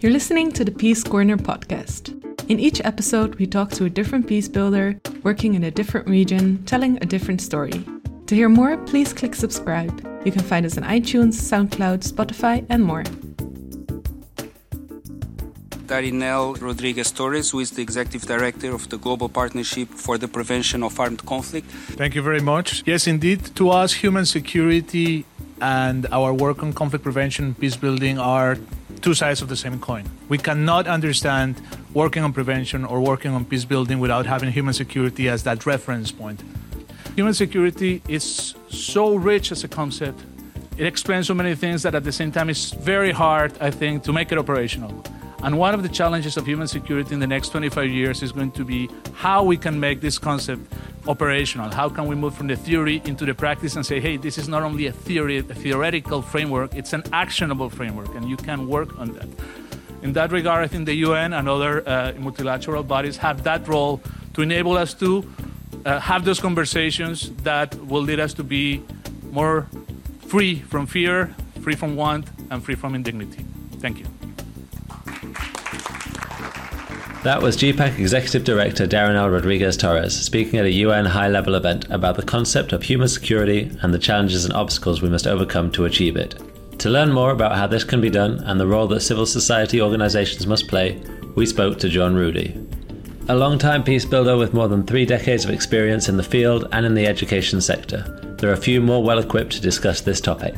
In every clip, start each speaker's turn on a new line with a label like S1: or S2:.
S1: You're listening to the Peace Corner podcast. In each episode, we talk to a different peace builder working in a different region, telling a different story. To hear more, please click subscribe. You can find us on iTunes, SoundCloud, Spotify, and more.
S2: Darinel Rodriguez Torres, who is the Executive Director of the Global Partnership for the Prevention of Armed Conflict.
S3: Thank you very much. Yes, indeed. To us, human security and our work on conflict prevention, peace building are two sides of the same coin. We cannot understand working on prevention or working on peace building without having human security as that reference point. Human security is so rich as a concept. It explains so many things that at the same time it's very hard, I think, to make it operational. And one of the challenges of human security in the next 25 years is going to be how we can make this concept operational. How can we move from the theory into the practice and say, hey, this is not only a theory, a theoretical framework, it's an actionable framework, and you can work on that. In that regard, I think the UN and other uh, multilateral bodies have that role to enable us to uh, have those conversations that will lead us to be more free from fear, free from want, and free from indignity. Thank you.
S4: That was GPAC Executive Director Darinel Rodriguez Torres speaking at a UN high level event about the concept of human security and the challenges and obstacles we must overcome to achieve it. To learn more about how this can be done and the role that civil society organisations must play, we spoke to Jon Rudy. A long-time peace builder with more than three decades of experience in the field and in the education sector, there are few more well equipped to discuss this topic.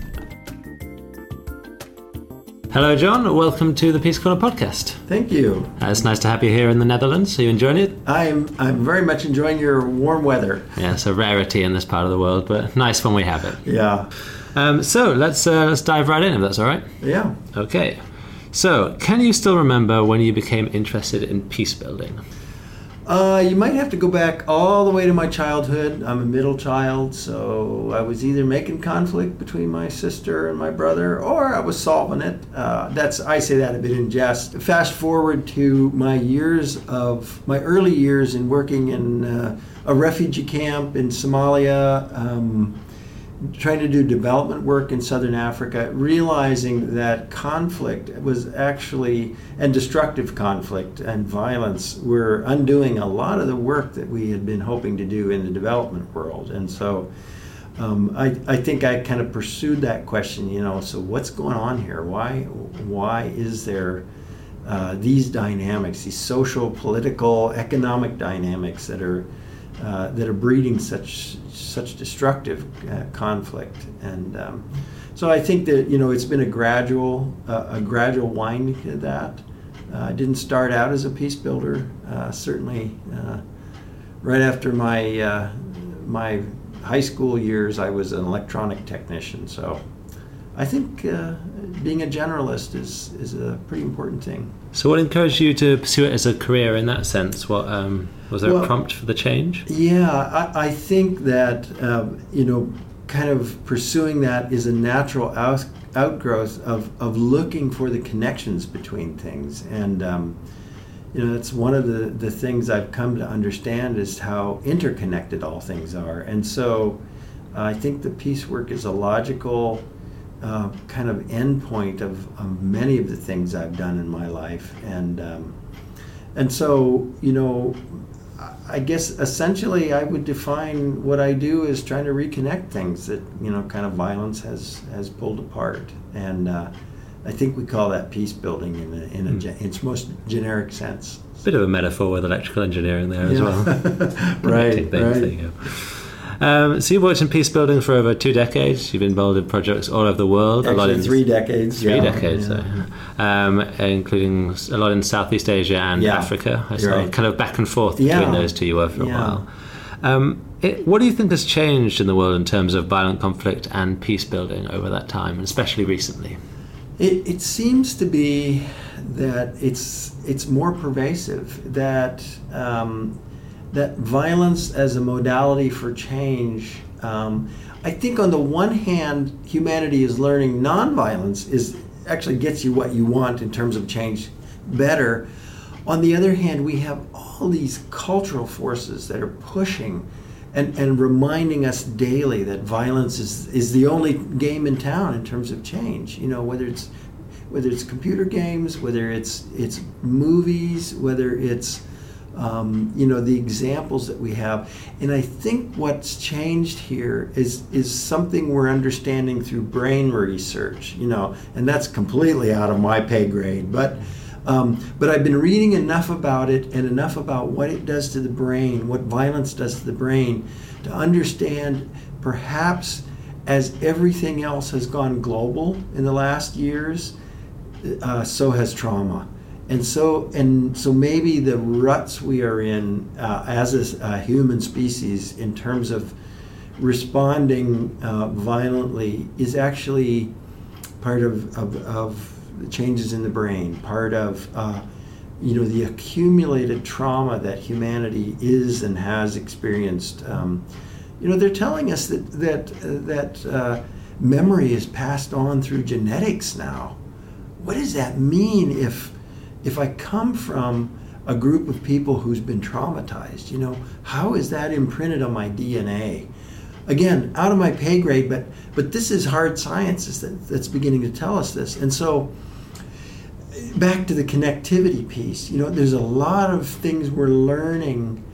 S4: Hello, Jon. Welcome to the Peace Corner podcast.
S5: Thank you.
S4: Uh, it's nice to have you here in the Netherlands. Are you enjoying it?
S5: I'm I'm very much enjoying your warm weather.
S4: Yeah, it's a rarity in this part of the world, but nice when we have it.
S5: Yeah.
S4: Um, so let's uh, let's dive right in, if that's all right.
S5: Yeah.
S4: Okay. So, can you still remember when you became interested in peace building?
S5: Uh, you might have to go back all the way to my childhood. I'm a middle child, so I was either making conflict between my sister and my brother, or I was solving it. Uh, that's I say that a bit in jest. Fast forward to my years of my early years in working in uh, a refugee camp in Somalia. Um, trying to do development work in southern Africa, realizing that conflict was actually, and destructive conflict and violence were undoing a lot of the work that we had been hoping to do in the development world. And so um, I, I think I kind of pursued that question, you know, so what's going on here? Why, why is there uh, these dynamics, these social, political, economic dynamics that are uh, that are breeding such such destructive uh, conflict. And um, so I think that you know it's been a gradual uh, a gradual winding to that. Uh, I didn't start out as a peace builder. Uh, certainly, right after my my high school years, I was an electronic technician. So I think uh, being a generalist is is a pretty important thing.
S4: So, what encouraged you to pursue it as a career in that sense? What um, was there well, a prompt for the change?
S5: Yeah, I, I think that um, you know, kind of pursuing that is a natural out, outgrowth of of looking for the connections between things, and um, you know, that's one of the the things I've come to understand is how interconnected all things are, and so uh, I think the peace work is a logical uh, kind of endpoint of, of, many of the things I've done in my life, and um, and so you know, I guess essentially I would define what I do as trying to reconnect things that you know kind of violence has has pulled apart, and uh, I think we call that peace building in a, in, a, mm. its most generic sense.
S4: Bit of a metaphor with electrical engineering there yeah. as well.
S5: right, right.
S4: Um, so you've worked in peace building for over two decades. You've been involved in projects all over the world.
S5: Actually, a lot in three decades.
S4: Three yeah. decades, yeah. Um, including a lot in Southeast Asia and yeah. Africa. I saw right. kind of back and forth between those two. You were for a while. Um, it, what do you think has changed in the world in terms of violent conflict and peace building over that time, especially recently?
S5: It, it seems to be that it's it's more pervasive. That um, that violence as a modality for change. Um, I think on the one hand, humanity is learning nonviolence is actually gets you what you want in terms of change better. On the other hand, we have all these cultural forces that are pushing and, and reminding us daily that violence is, is the only game in town in terms of change. You know, whether it's whether it's computer games, whether it's it's movies, whether it's um, you know the examples that we have. And I think what's changed here is is something we're understanding through brain research. You know, and that's completely out of my pay grade, but. Um, but I've been reading enough about it and enough about what it does to the brain, what violence does to the brain, to understand perhaps as everything else has gone global in the last years, uh, so has trauma. And so, and so maybe the ruts we are in uh, as a, a, human species in terms of responding uh, violently is actually part of, of, of, changes in the brain, part of uh, you know the accumulated trauma that humanity is and has experienced. Um, you know, they're telling us that that that uh, memory is passed on through genetics now. What does that mean if if I come from a group of people who's been traumatized? You know, how is that imprinted on my DNA? Again, out of my pay grade, but but this is hard sciences that, that's beginning to tell us this. And so back to the connectivity piece, you know, there's a lot of things we're learning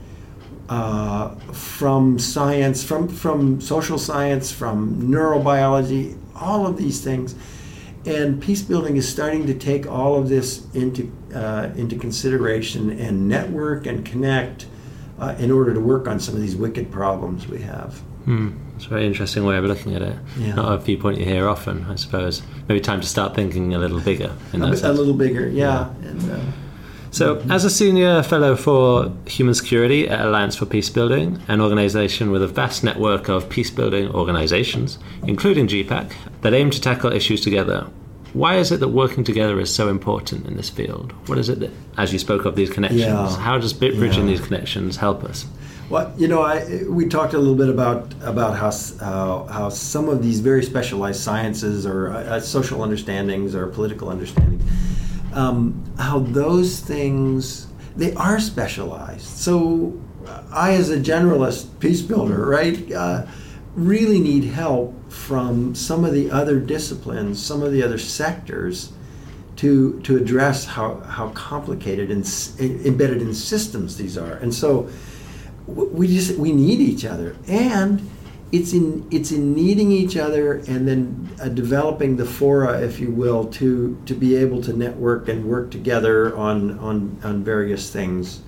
S5: uh, from science, from, from social science, from neurobiology, all of these things. And peace building is starting to take all of this into, uh, into consideration and network and connect uh, in order to work on some of these wicked problems we have.
S4: Hmm. It's a very interesting way of looking at it. Yeah. Not a viewpoint you hear often, I suppose. Maybe time to start thinking a little bigger.
S5: In a, a little bigger, yeah. yeah. And, uh,
S4: so, as a senior fellow for human security at Alliance for Peacebuilding, an organization with a vast network of peacebuilding organizations, including GPAC, that aim to tackle issues together, why is it that working together is so important in this field? What is it that, as you spoke of these connections, yeah. how does bridging yeah. these connections help us?
S5: Well, you know, I, we talked a little bit about about how uh, how some of these very specialized sciences or uh, social understandings or political understandings um, how those things they are specialized. So I, as a generalist peace builder, right, uh, really need help from some of the other disciplines, some of the other sectors, to to address how how complicated and embedded in systems these are. And so we just we need each other and it's in it's in needing each other and then uh, developing the fora, if you will, to to be able to network and work together on on on various things.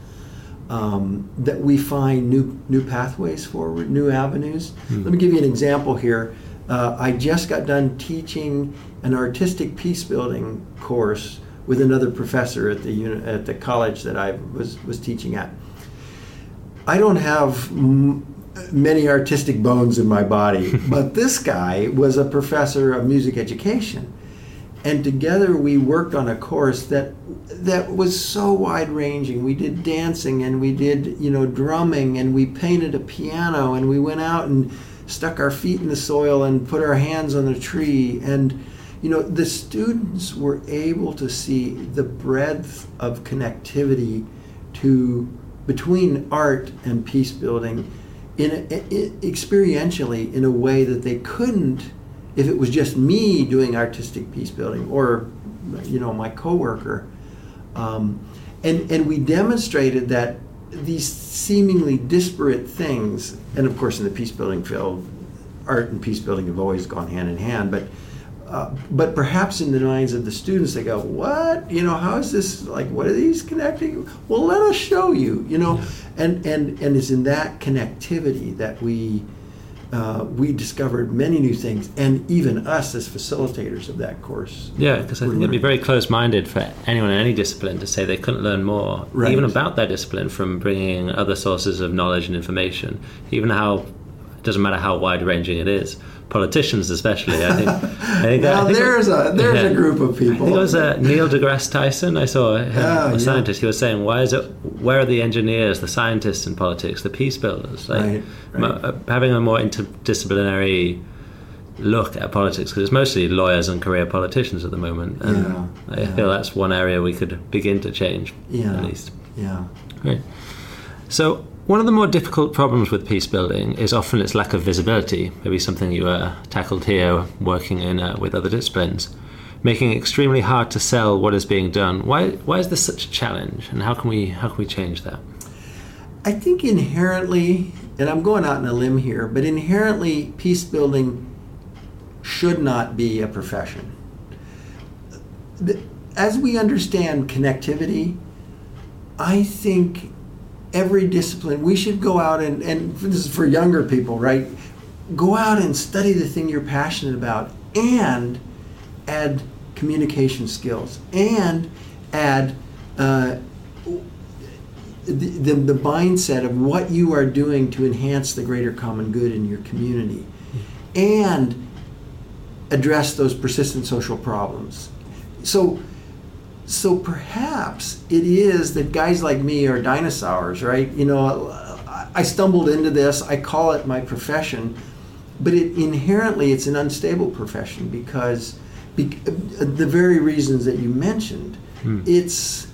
S5: Um, that we find new new pathways forward, new avenues. Mm-hmm. Let me give you an example here. Uh, I just got done teaching an artistic peace building course with another professor at the uni- at the college that I was was teaching at. I don't have m- many artistic bones in my body, but this guy was a professor of music education. And together we worked on a course that that was so wide ranging. We did dancing and we did, you know, drumming and we painted a piano and we went out and stuck our feet in the soil and put our hands on the tree and you know the students were able to see the breadth of connectivity to between art and peace building in, a, experientially in a way that they couldn't if it was just me doing artistic peace building or you know my coworker. Um, and and we demonstrated that these seemingly disparate things and of course in the peace building field art and peace building have always gone hand in hand but uh, but perhaps in the minds of the students, they go, "What? You know, how is this? Like, what are these connecting? Well, let us show you. You know, yeah. and and and it's in that connectivity that we uh, we discovered many new things, and even us as facilitators of that course.
S4: Yeah, because I think it'd be very close-minded for anyone in any discipline to say they couldn't learn more, right. even about their discipline, from bringing other sources of knowledge and information. Even how it doesn't matter how wide-ranging it is politicians especially. I think. I
S5: think, I think there's a there's yeah, a group of people.
S4: I think it was uh, Neil deGrasse Tyson. I saw him, oh, a scientist. He was saying, "Why is it? Where are the engineers, the scientists in politics, the peace builders? Like, right, right. Uh, having a more interdisciplinary." look at politics because it's mostly lawyers and career politicians at the moment and yeah, I yeah. feel that's one area we could begin to change yeah, at least
S5: yeah
S4: great so one of the more difficult problems with peace building is often its lack of visibility, maybe something you uh, tackled here working in uh, with other disciplines. making it extremely hard to sell what is being done. Why, why is this such a challenge, and how can we, how can we change that?
S5: I think inherently, and I'm going out on a limb here, but inherently, peace building should not be a profession. As we understand connectivity, I think every discipline, we should go out and, and this is for younger people, right? Go out and study the thing you're passionate about and add communication skills and add uh, the, the, the, mindset of what you are doing to enhance the greater common good in your community and address those persistent social problems. So, so perhaps it is that guys like me are dinosaurs, right? You know, I stumbled into this. I call it my profession, but it inherently it's an unstable profession because be, the very reasons that you mentioned. Hmm. It's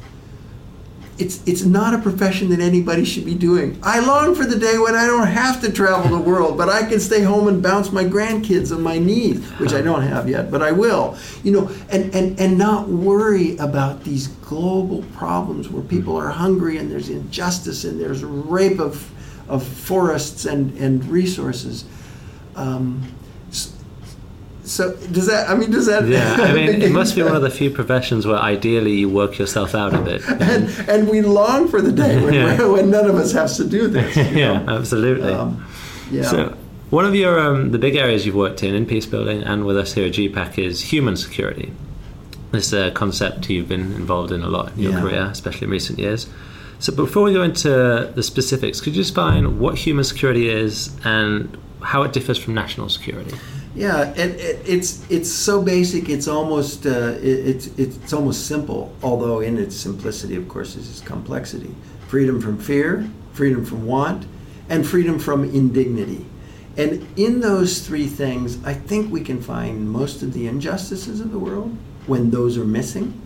S5: it's it's not a profession that anybody should be doing. I long for the day when I don't have to travel the world, but I can stay home and bounce my grandkids on my knees, which I don't have yet, but I will. You know, and and and not worry about these global problems where people are hungry and there's injustice and there's rape of of forests and and resources. Um, so does that? I mean, does that?
S4: Yeah, I mean, it must be one of the few professions where ideally you work yourself out of it.
S5: and and we long for the day when, yeah. when none of us has to do this.
S4: yeah, know? absolutely. Um, yeah. So one of your um, the big areas you've worked in in peace building and with us here at GPAC is human security. This uh, concept you've been involved in a lot in your yeah. career, especially in recent years. So before we go into the specifics, could you define what human security is and how it differs from national security?
S5: Yeah, it, it, it's it's so basic. It's almost uh, it, it's it's almost simple. Although in its simplicity, of course, is its complexity. Freedom from fear, freedom from want, and freedom from indignity. And in those three things, I think we can find most of the injustices of the world when those are missing.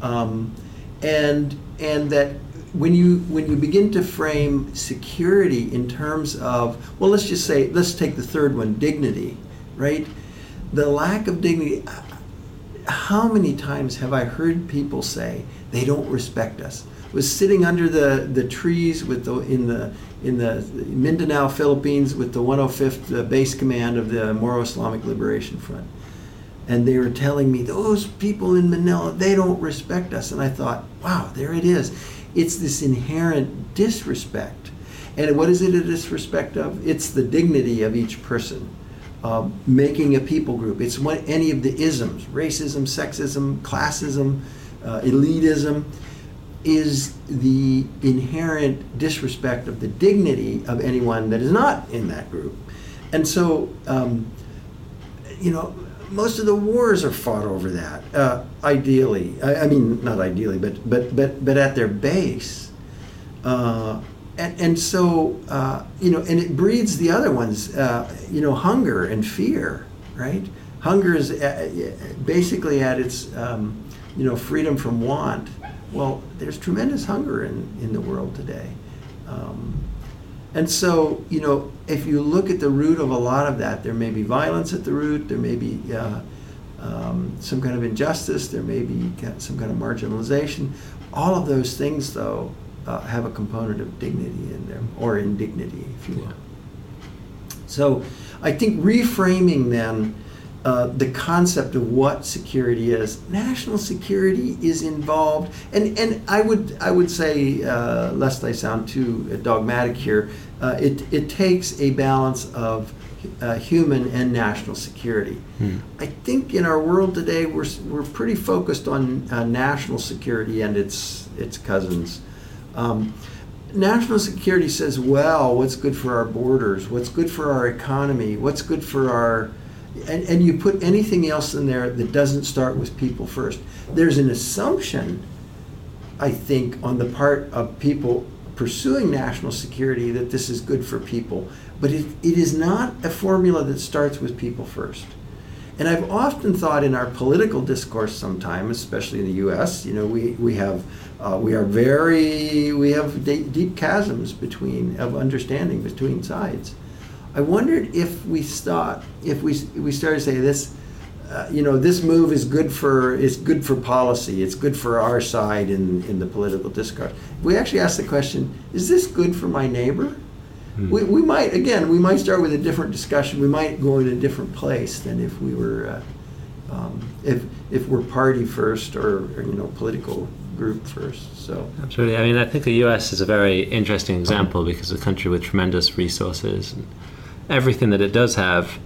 S5: Um, and and that when you when you begin to frame security in terms of well, let's just say let's take the third one, dignity right? The lack of dignity. How many times have I heard people say they don't respect us? was sitting under the, the trees with the in the in the Mindanao, Philippines, with the 105th uh, Base Command of the Moro Islamic Liberation Front, and they were telling me those people in Manila they don't respect us, and I thought, wow, there it is. It's this inherent disrespect, and what is it a disrespect of? It's the dignity of each person uh, making a people group. It's what any of the isms, racism, sexism, classism, uh, elitism, is the inherent disrespect of the dignity of anyone that is not in that group. And so, um, you know, most of the wars are fought over that. Uh, ideally, I, I, mean, not ideally, but but but but at their base, uh, and, and so uh, you know, and it breeds the other ones. Uh, you know, hunger and fear, right? Hunger is uh, basically at its um, you know freedom from want. Well, there's tremendous hunger in in the world today, um, and so you know, if you look at the root of a lot of that, there may be violence at the root. There may be uh, um, some kind of injustice. There may be some kind of marginalization. All of those things, though, uh, have a component of dignity in them, or indignity, if you will. So I think reframing then uh, the concept of what security is. National security is involved, and, and I would I would say, uh, lest I sound too dogmatic here, uh, it it takes a balance of uh, human and national security. Hmm. I think in our world today we're we're pretty focused on uh, national security and its its cousins. Um, national security says, well, what's good for our borders? What's good for our economy? What's good for our. And, and you put anything else in there that doesn't start with people first. There's an assumption, I think, on the part of people pursuing national security that this is good for people. But it, it is not a formula that starts with people first. And I've often thought in our political discourse sometimes, especially in the US, you know, we, we have uh, we are very we have deep, deep chasms between of understanding between sides. I wondered if we start if we we started to say this uh, you know, this move is good for it's good for policy. It's good for our side in in the political discourse. We actually ask the question: Is this good for my neighbor? Hmm. We, we might again we might start with a different discussion. We might go in a different place than if we were uh, um, if if we're party first or, or you know political group first. So
S4: absolutely. I mean, I think the U.S. is a very interesting example because it's a country with tremendous resources and everything that it does have,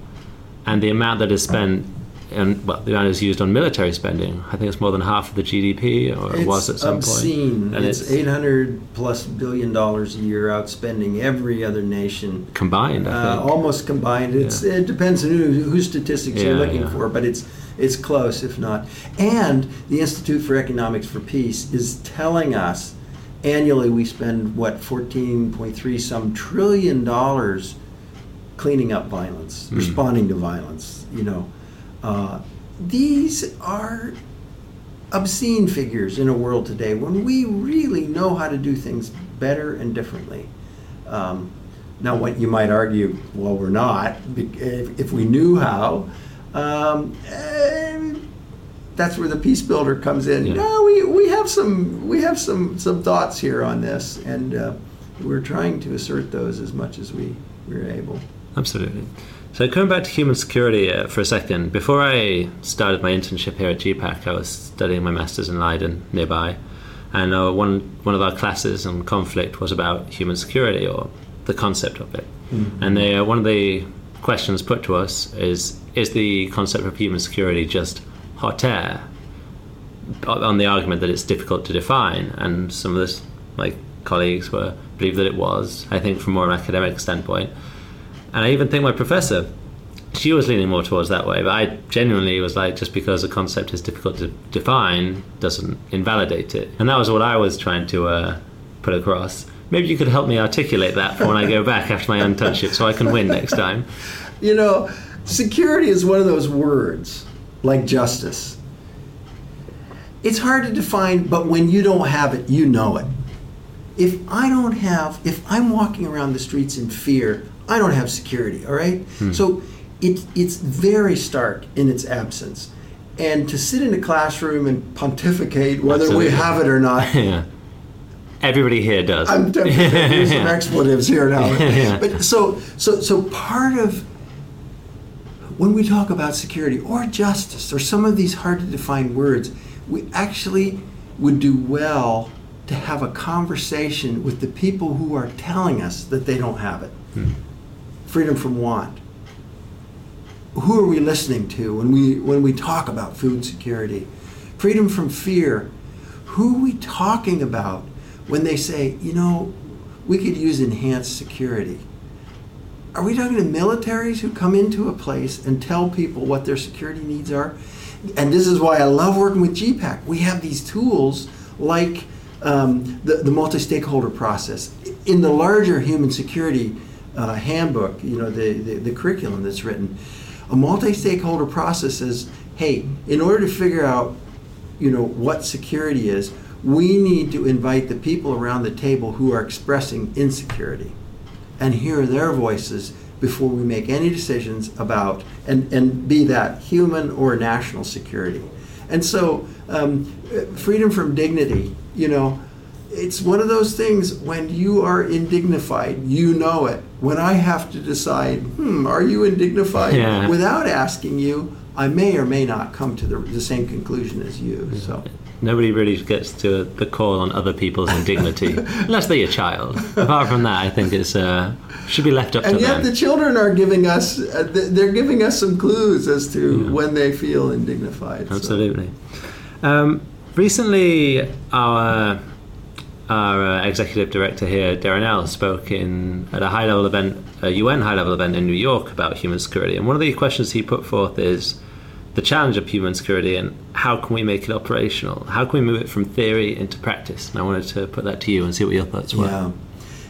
S4: and the amount that is spent. And well, the amount is used on military spending. I think it's more than half of the GDP, or
S5: it
S4: was at some
S5: obscene.
S4: point.
S5: And it's, it's 800 plus billion dollars a year, outspending every other nation
S4: combined.
S5: Uh, almost combined. It's yeah. it depends on who, whose statistics yeah, you're looking yeah. for, but it's it's close, if not. And the Institute for Economics for Peace is telling us annually we spend, what, 14.3 some trillion dollars cleaning up violence, mm. responding to violence, you know. Uh, these are obscene figures in a world today when we really know how to do things better and differently. Um, now, what you might argue, well, we're not, if, if we knew how, um, that's where the peace builder comes in. Yeah. No, we, we have some we have some some thoughts here on this, and uh, we're trying to assert those as much as we we're able.
S4: Absolutely. So coming back to human security uh, for a second, before I started my internship here at GPAC, I was studying my masters in Leiden nearby, and uh, one one of our classes on conflict was about human security or the concept of it. Mm-hmm. And they, uh, one of the questions put to us is is the concept of human security just hot air? On the argument that it's difficult to define and some of this my colleagues were believe that it was I think from more an academic standpoint. And I even think my professor she was leaning more towards that way but I genuinely was like just because a concept is difficult to define doesn't invalidate it. And that was what I was trying to uh, put across. Maybe you could help me articulate that for when I go back after my internship so I can win next time.
S5: You know security is one of those words, like justice. It's hard to define, but when you don't have it, you know it. If I don't have, if I'm walking around the streets in fear, I don't have security, all right? Hmm. So it, it's very stark in its absence. And to sit in a classroom and pontificate whether Absolutely. we have it or not.
S4: yeah. Everybody here does.
S5: I'm use some expletives here now. yeah. But so, so, so part of when we talk about security or justice or some of these hard to define words, we actually would do well to have a conversation with the people who are telling us that they don't have it. Hmm. Freedom from want. Who are we listening to when we when we talk about food security? Freedom from fear. Who are we talking about when they say, you know, we could use enhanced security? Are we talking to militaries who come into a place and tell people what their security needs are? And this is why I love working with GPAC. We have these tools like um, the, the multi stakeholder process. In the larger human security uh, handbook, you know, the, the, the curriculum that's written, a multi stakeholder process says, hey, in order to figure out you know what security is, we need to invite the people around the table who are expressing insecurity and hear their voices before we make any decisions about, and, and be that human or national security. And so, um, freedom from dignity, you know, it's one of those things when you are indignified, you know it. When I have to decide, hmm, are you indignified? Yeah. Without asking you, I may or may not come to the, the same conclusion as you. So
S4: nobody really gets to the call on other people's indignity unless they're your child. Apart from that, I think it's uh, should be left up
S5: and
S4: to them.
S5: And yet, the children are giving us uh, they're giving us some clues as to yeah. when they feel indignified.
S4: Absolutely. So. Um, recently, our our uh, executive director here, Darren spoke in at a high level event, a UN high level event in New York about human security. And one of the questions he put forth is the challenge of human security and how can we make it operational? How can we move it from theory into practice? And I wanted to put that to you and see what your thoughts were.
S5: Yeah.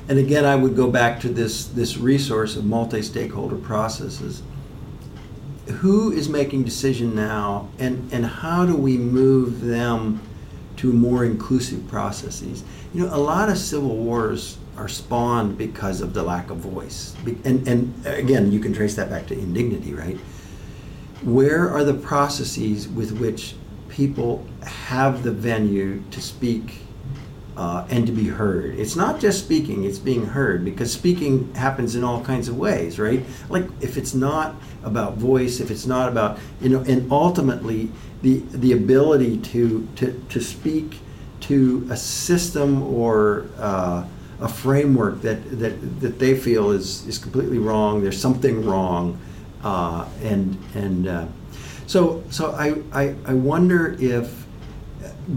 S5: And again, I would go back to this, this resource of multi stakeholder processes. Who is making decision now, and, and how do we move them to more inclusive processes? You know, a lot of civil wars are spawned because of the lack of voice. And, and again, you can trace that back to indignity, right? Where are the processes with which people have the venue to speak uh, and to be heard. It's not just speaking, it's being heard because speaking happens in all kinds of ways, right? Like if it's not about voice, if it's not about, you know, and ultimately the, the ability to, to, to speak to a system or uh, a framework that, that, that they feel is, is completely wrong, there's something wrong, uh, and, and uh, so, so I, I, I wonder if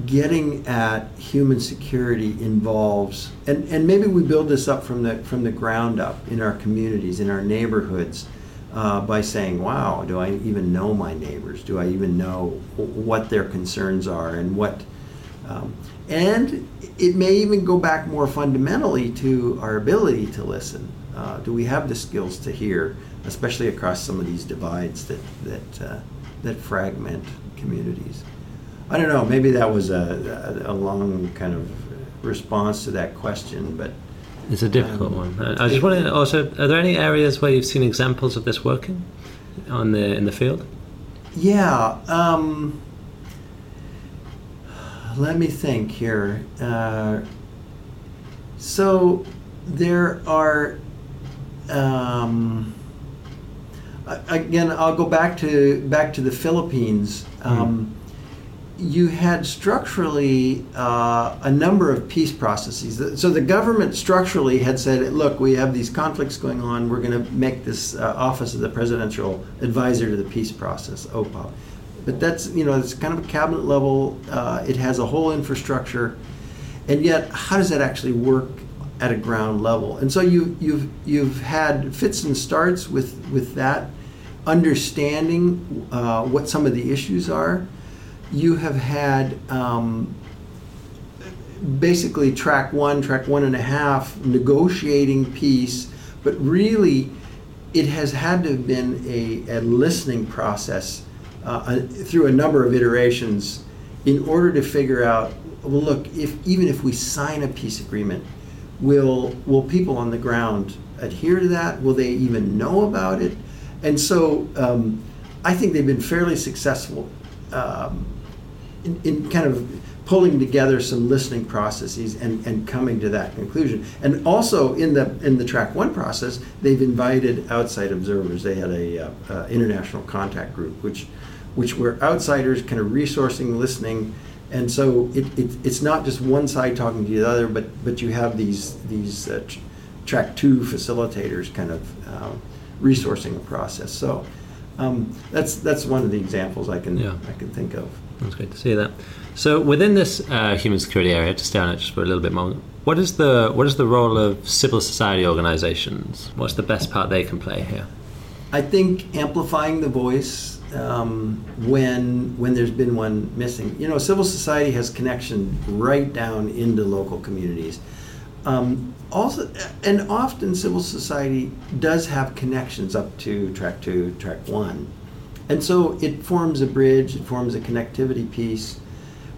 S5: getting at human security involves, and, and maybe we build this up from the, from the ground up in our communities, in our neighborhoods, uh, by saying, wow, do I even know my neighbors? Do I even know what their concerns are and what. Um, and it may even go back more fundamentally to our ability to listen. Uh, do we have the skills to hear, especially across some of these divides that, that, uh, that fragment communities? I don't know. Maybe that was a, a, long kind of response to that question, but
S4: it's a difficult um, one. I just want to also: Are there any areas where you've seen examples of this working on the in the field?
S5: Yeah. Um, let me think here. Uh, so there are. Um, again, I'll go back to back to the Philippines. Um, mm you had structurally uh, a number of peace processes. So the government structurally had said, look, we have these conflicts going on. We're going to make this uh, Office of the Presidential Advisor to the Peace Process, OPAP. But that's, you know, it's kind of a cabinet level. Uh, it has a whole infrastructure. And yet, how does that actually work at a ground level? And so you, you've, you've had fits and starts with, with that, understanding uh, what some of the issues are you have had um, basically track one, track one and a half, negotiating peace, but really it has had to have been a, a listening process uh, through a number of iterations in order to figure out well look if even if we sign a peace agreement will will people on the ground adhere to that will they even know about it and so um, i think they've been fairly successful um, in, in kind of pulling together some listening processes and, and coming to that conclusion. And also in the in the track one process, they've invited outside observers. They had a uh, uh, international contact group, which which were outsiders, kind of resourcing, listening, and so it, it it's not just one side talking to the other, but but you have these these uh, track two facilitators kind of uh, resourcing the process. So. Um, that's that's one of the examples I can yeah. I can think of.
S4: That's great to see that. So within this uh, human security area, to stay on it just for a little bit more, what is the what is the role of civil society organizations? What's the best part they can play here?
S5: I think amplifying the voice um, when when there's been one missing. You know, civil society has connection right down into local communities. Um, also, and often civil society does have connections up to track two, track one. And so it forms a bridge, it forms a connectivity piece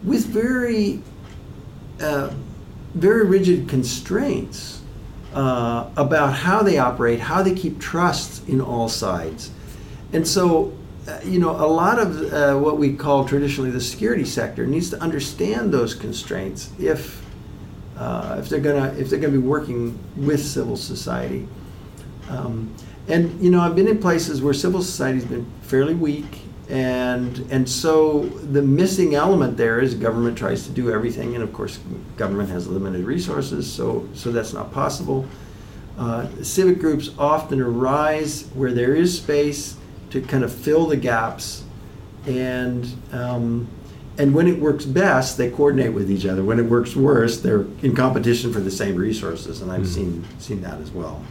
S5: with very, uh, very rigid constraints uh, about how they operate, how they keep trust in all sides. And so, you know, a lot of uh, what we call traditionally the security sector needs to understand those constraints if, uh, if they're gonna if they're gonna be working with civil society. Um, and you know, I've been in places where civil society's been fairly weak, and and so the missing element there is government tries to do everything, and of course, government has limited resources, so so that's not possible. Uh, civic groups often arise where there is space to kind of fill the gaps, and um, and when it works best, they coordinate with each other. When it works worse, they're in competition for the same resources, and I've mm-hmm. seen seen that as well.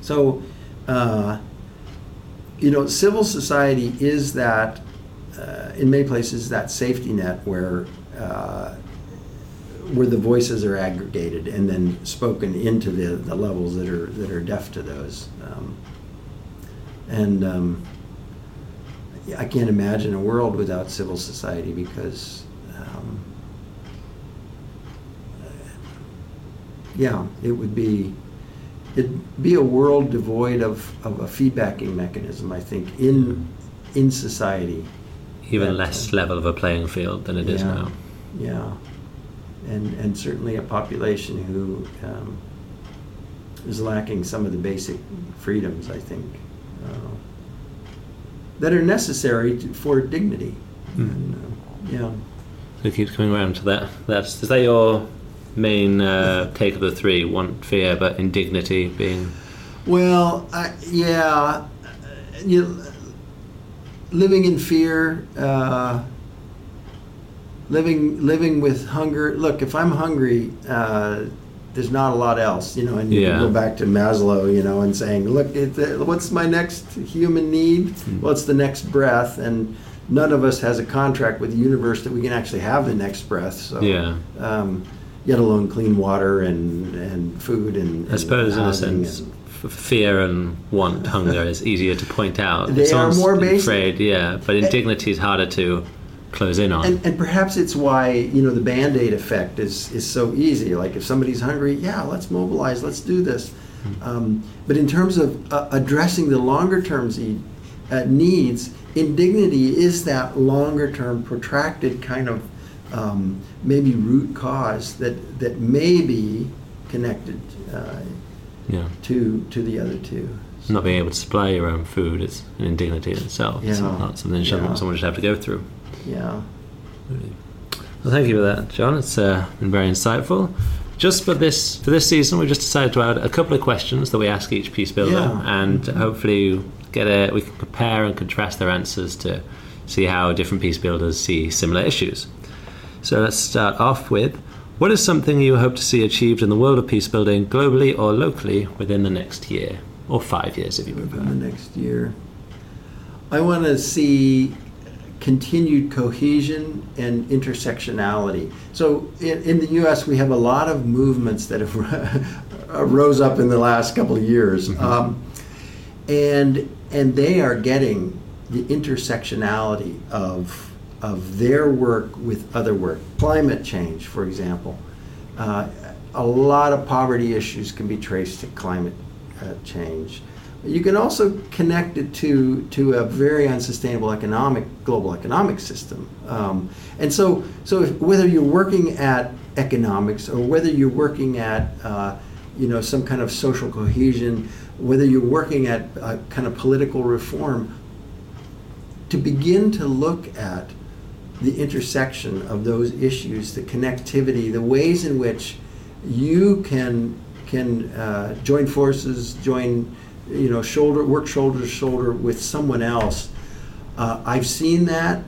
S5: So uh, you know, civil society is that, uh, in many places, that safety net where uh, where the voices are aggregated and then spoken into the, the levels that are that are deaf to those. Um, and um, I can't imagine a world without civil society because, um, yeah, it would be it'd be a world devoid of, of a feedbacking mechanism, I think, in in society.
S4: Even less level of a playing field than it is
S5: Yeah.
S4: now.
S5: Yeah, and and certainly a population who um, is lacking some of the basic freedoms, I think, uh, that are necessary to, for dignity.
S4: Mm.
S5: And, uh, yeah.
S4: So keep coming around to that. That's is that your main uh, take of the three? Want fear, but indignity being
S5: Well, I, yeah, you living in fear, uh, living living with hunger. Look, if I'm hungry, uh, there's not a lot else, you know. And you
S4: Yeah.
S5: go back to Maslow, you know, and saying, look, it, uh, what's my next human need? Well, it's the next breath, and none of us has a contract with the universe that we can actually have the next breath. So,
S4: Yeah.
S5: um, yet alone clean water and and food and,
S4: I suppose in a sense,
S5: and-
S4: fear and want, hunger is easier to point out.
S5: They are
S4: someone's
S5: more basic.
S4: Afraid, yeah, but indignity is harder to close in on.
S5: And, and perhaps it's why you know the band aid effect is is so easy. Like if somebody's hungry, yeah, let's mobilize, let's do this. Um, but in terms of uh, addressing the longer term uh, needs, indignity is that longer term, protracted kind of um, maybe root cause that that may be connected uh,
S4: yeah,
S5: to to the other two.
S4: not being able to supply your own food is an indignity in itself. It's not something
S5: Yeah.
S4: someone should have to go through.
S5: Yeah.
S4: Well, thank you for that, Jon. It's uh, been very insightful. Just for this for this season, we've just decided to add a couple of questions that we ask each peace builder,
S5: Yeah.
S4: and hopefully get a we can compare and contrast their answers to see how different peace builders see similar issues. So let's start off with what is something you hope to see achieved in the world of peace building globally or locally within the next year or five years, if you prefer.
S5: the next year. I want to see continued cohesion and intersectionality. So in, in the U.S., we have a lot of movements that have rose up in the last couple of years, um, and and they are getting the intersectionality of of their work with other work. Climate change, for example. Uh, a lot of poverty issues can be traced to climate uh, change. You can also connect it to, to a very unsustainable economic global economic system. Um, and so, so if, whether you're working at economics or whether you're working at uh, you know some kind of social cohesion, whether you're working at kind of political reform, to begin to look at the intersection of those issues, the connectivity, the ways in which you can can uh, join forces, join, you know, shoulder work shoulder to shoulder with someone else. Uh, I've seen that,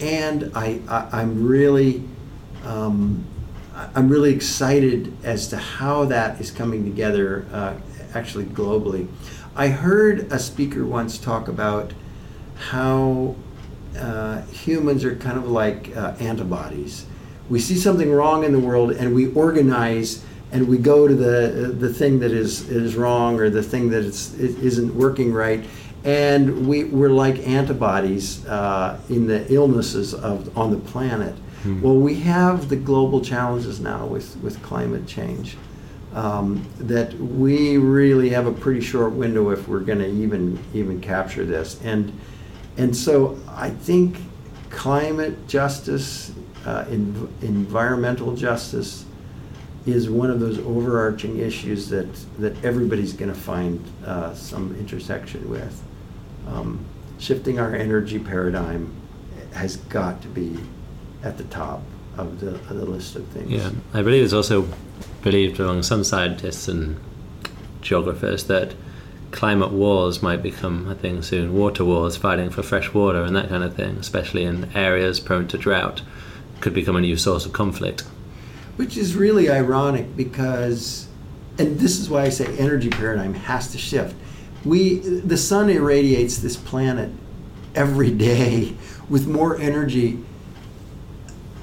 S5: and I, I I'm really um, I'm really excited as to how that is coming together, uh, actually globally. I heard a speaker once talk about how uh, humans are kind of like uh, antibodies. We see something wrong in the world and we organize and we go to the the thing that is is wrong or the thing that is it isn't working right, and we we're like antibodies uh, in the illnesses of on the planet. Well, we have the global challenges now with with climate change. Um, that we really have a pretty short window if we're going to even even capture this and and so I think climate justice, uh, env- environmental justice, is one of those overarching issues that, that everybody's going to find uh, some intersection with. Um, shifting our energy paradigm has got to be at the top of the, of the list of things.
S4: Yeah, I believe it's also believed among some scientists and geographers that climate wars might become a thing soon. Water wars, fighting for fresh water and that kind of thing, especially in areas prone to drought, could become a new source of conflict.
S5: Which is really ironic because, and this is why I say energy paradigm has to shift. We, the sun irradiates this planet every day with more energy,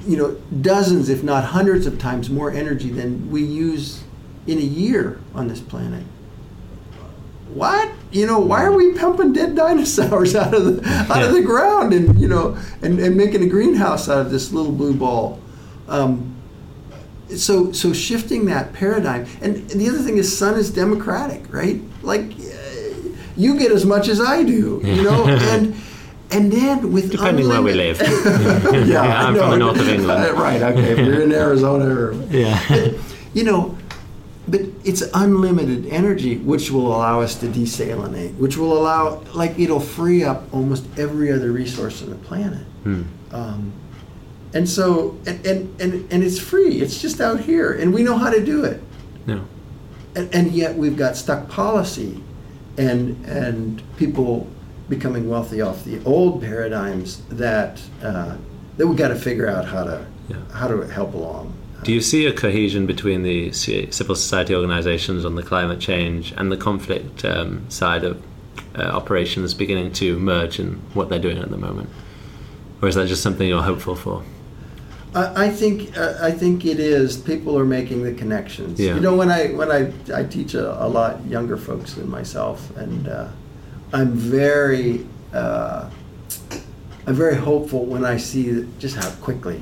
S5: you know, dozens, if not hundreds of times more energy than we use in a year on this planet. What? You know, why are we pumping dead dinosaurs out of the out of the ground and you know and, and making a greenhouse out of this little blue ball? Um, so so shifting that paradigm and the other thing is sun is democratic right like uh, you get as much as i do you know and and then with
S4: Depending where we live.
S5: yeah, I
S4: I'm from the north of England.
S5: right. Okay, if you're in Arizona, or,
S4: Yeah.
S5: you know, but it's unlimited energy, which will allow us to desalinate, which will allow, like, it'll free up almost every other resource on the planet.
S4: Hmm.
S5: Um, and so, and, and, and, and it's free. It's just out here, and we know how to do it.
S4: No.
S5: And, and yet we've got stuck policy, and and people becoming wealthy off the old paradigms that uh, that we got to figure out how to
S4: Yeah.
S5: how to help along.
S4: Do you see a cohesion between the civil society organisations on the climate change and the conflict um, side of uh, operations beginning to merge in what they're doing at the moment? Or is that just something you're hopeful for?
S5: I, I think uh, I think it is. People are making the connections.
S4: Yeah.
S5: You know, when I when I, I teach a, a lot younger folks than myself, and uh, I'm very uh, I'm very hopeful when I see just how quickly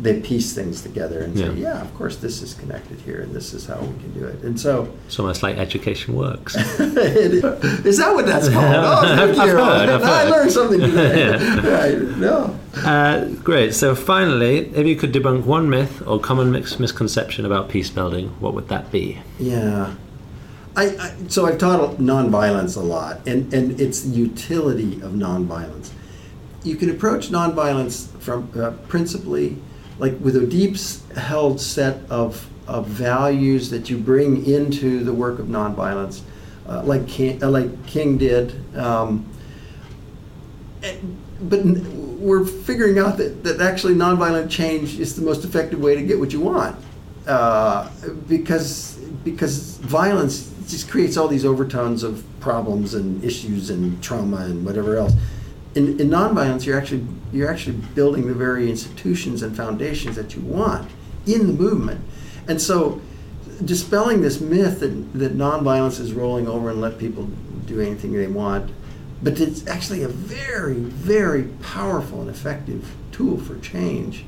S5: they piece things together and say,
S4: Yeah.
S5: yeah, of course this is connected here, and this is how we can do it. And so,
S4: It's almost like education works.
S5: is that what that's called? Oh, thank
S4: I've
S5: you.
S4: heard, I've
S5: I learned something today.
S4: Yeah.
S5: right. No.
S4: Uh, great. So finally, if you could debunk one myth or common mis- misconception about peace building, what would that be?
S5: Yeah. I, I, so I've taught nonviolence a lot, and, and it's the utility of nonviolence. You can approach nonviolence from uh, principally, like with a deep held set of, of values that you bring into the work of nonviolence, uh, like King, uh, like King did. Um, but n- we're figuring out that, that actually nonviolent change is the most effective way to get what you want uh, because because violence just creates all these overtones of problems and issues and trauma and whatever else. In, in nonviolence, you're actually you're actually building the very institutions and foundations that you want in the movement, and so dispelling this myth that, that nonviolence is rolling over and let people do anything they want, but it's actually a very, very powerful and effective tool for change.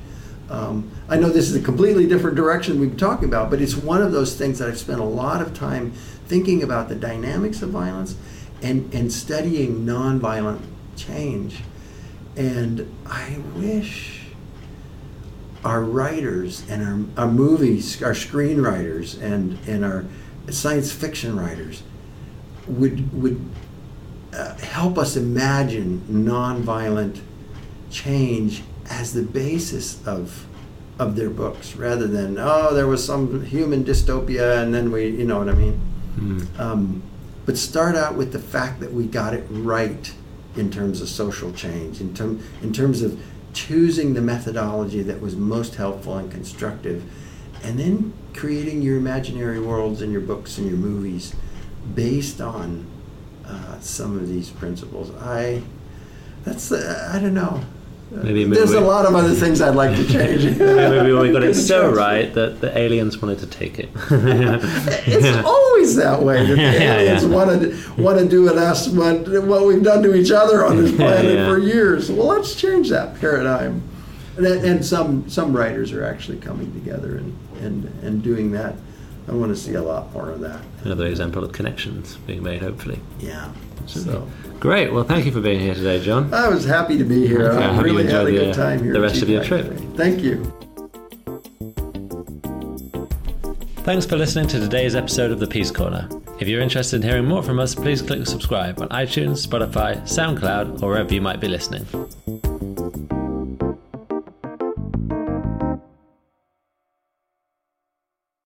S5: Um, I know this is a completely different direction we've been talking about, but it's one of those things that I've spent a lot of time thinking about the dynamics of violence and, and studying nonviolent change. And I wish our writers and our, our movies, our screenwriters and, and our science fiction writers would, would uh, help us imagine nonviolent change as the basis of of their books rather than oh there was some human dystopia and then we you know what I mean? Um, but start out with the fact that we got it right in terms of social change in, term, in terms of choosing the methodology that was most helpful and constructive and then creating your imaginary worlds in your books and your movies based on uh, some of these principles I that's uh, I don't know
S4: Maybe-
S5: there's
S4: maybe-
S5: a lot of other things I'd like to change
S4: Maybe we got it so right that the aliens wanted to take it.
S5: It's always that way. That the aliens
S4: yeah.
S5: want to want to do with us what what we've done to each other on this planet
S4: Yeah.
S5: for years. Well, let's change that paradigm. And, and some some writers are actually coming together and, and, and doing that. I want to see a lot more of that.
S4: Another example of connections being made, hopefully.
S5: Yeah. So
S4: Great. Well, thank you for being here today, Jon.
S5: I was happy to be here.
S4: Okay, I
S5: I
S4: hope you
S5: really had a
S4: enjoy
S5: good
S4: the,
S5: time here.
S4: the rest of your trip.
S5: today. Thank you.
S4: Thanks for listening to today's episode of the Peace Corner. If you're interested in hearing more from us, please click subscribe on iTunes, Spotify, SoundCloud, or wherever you might be listening.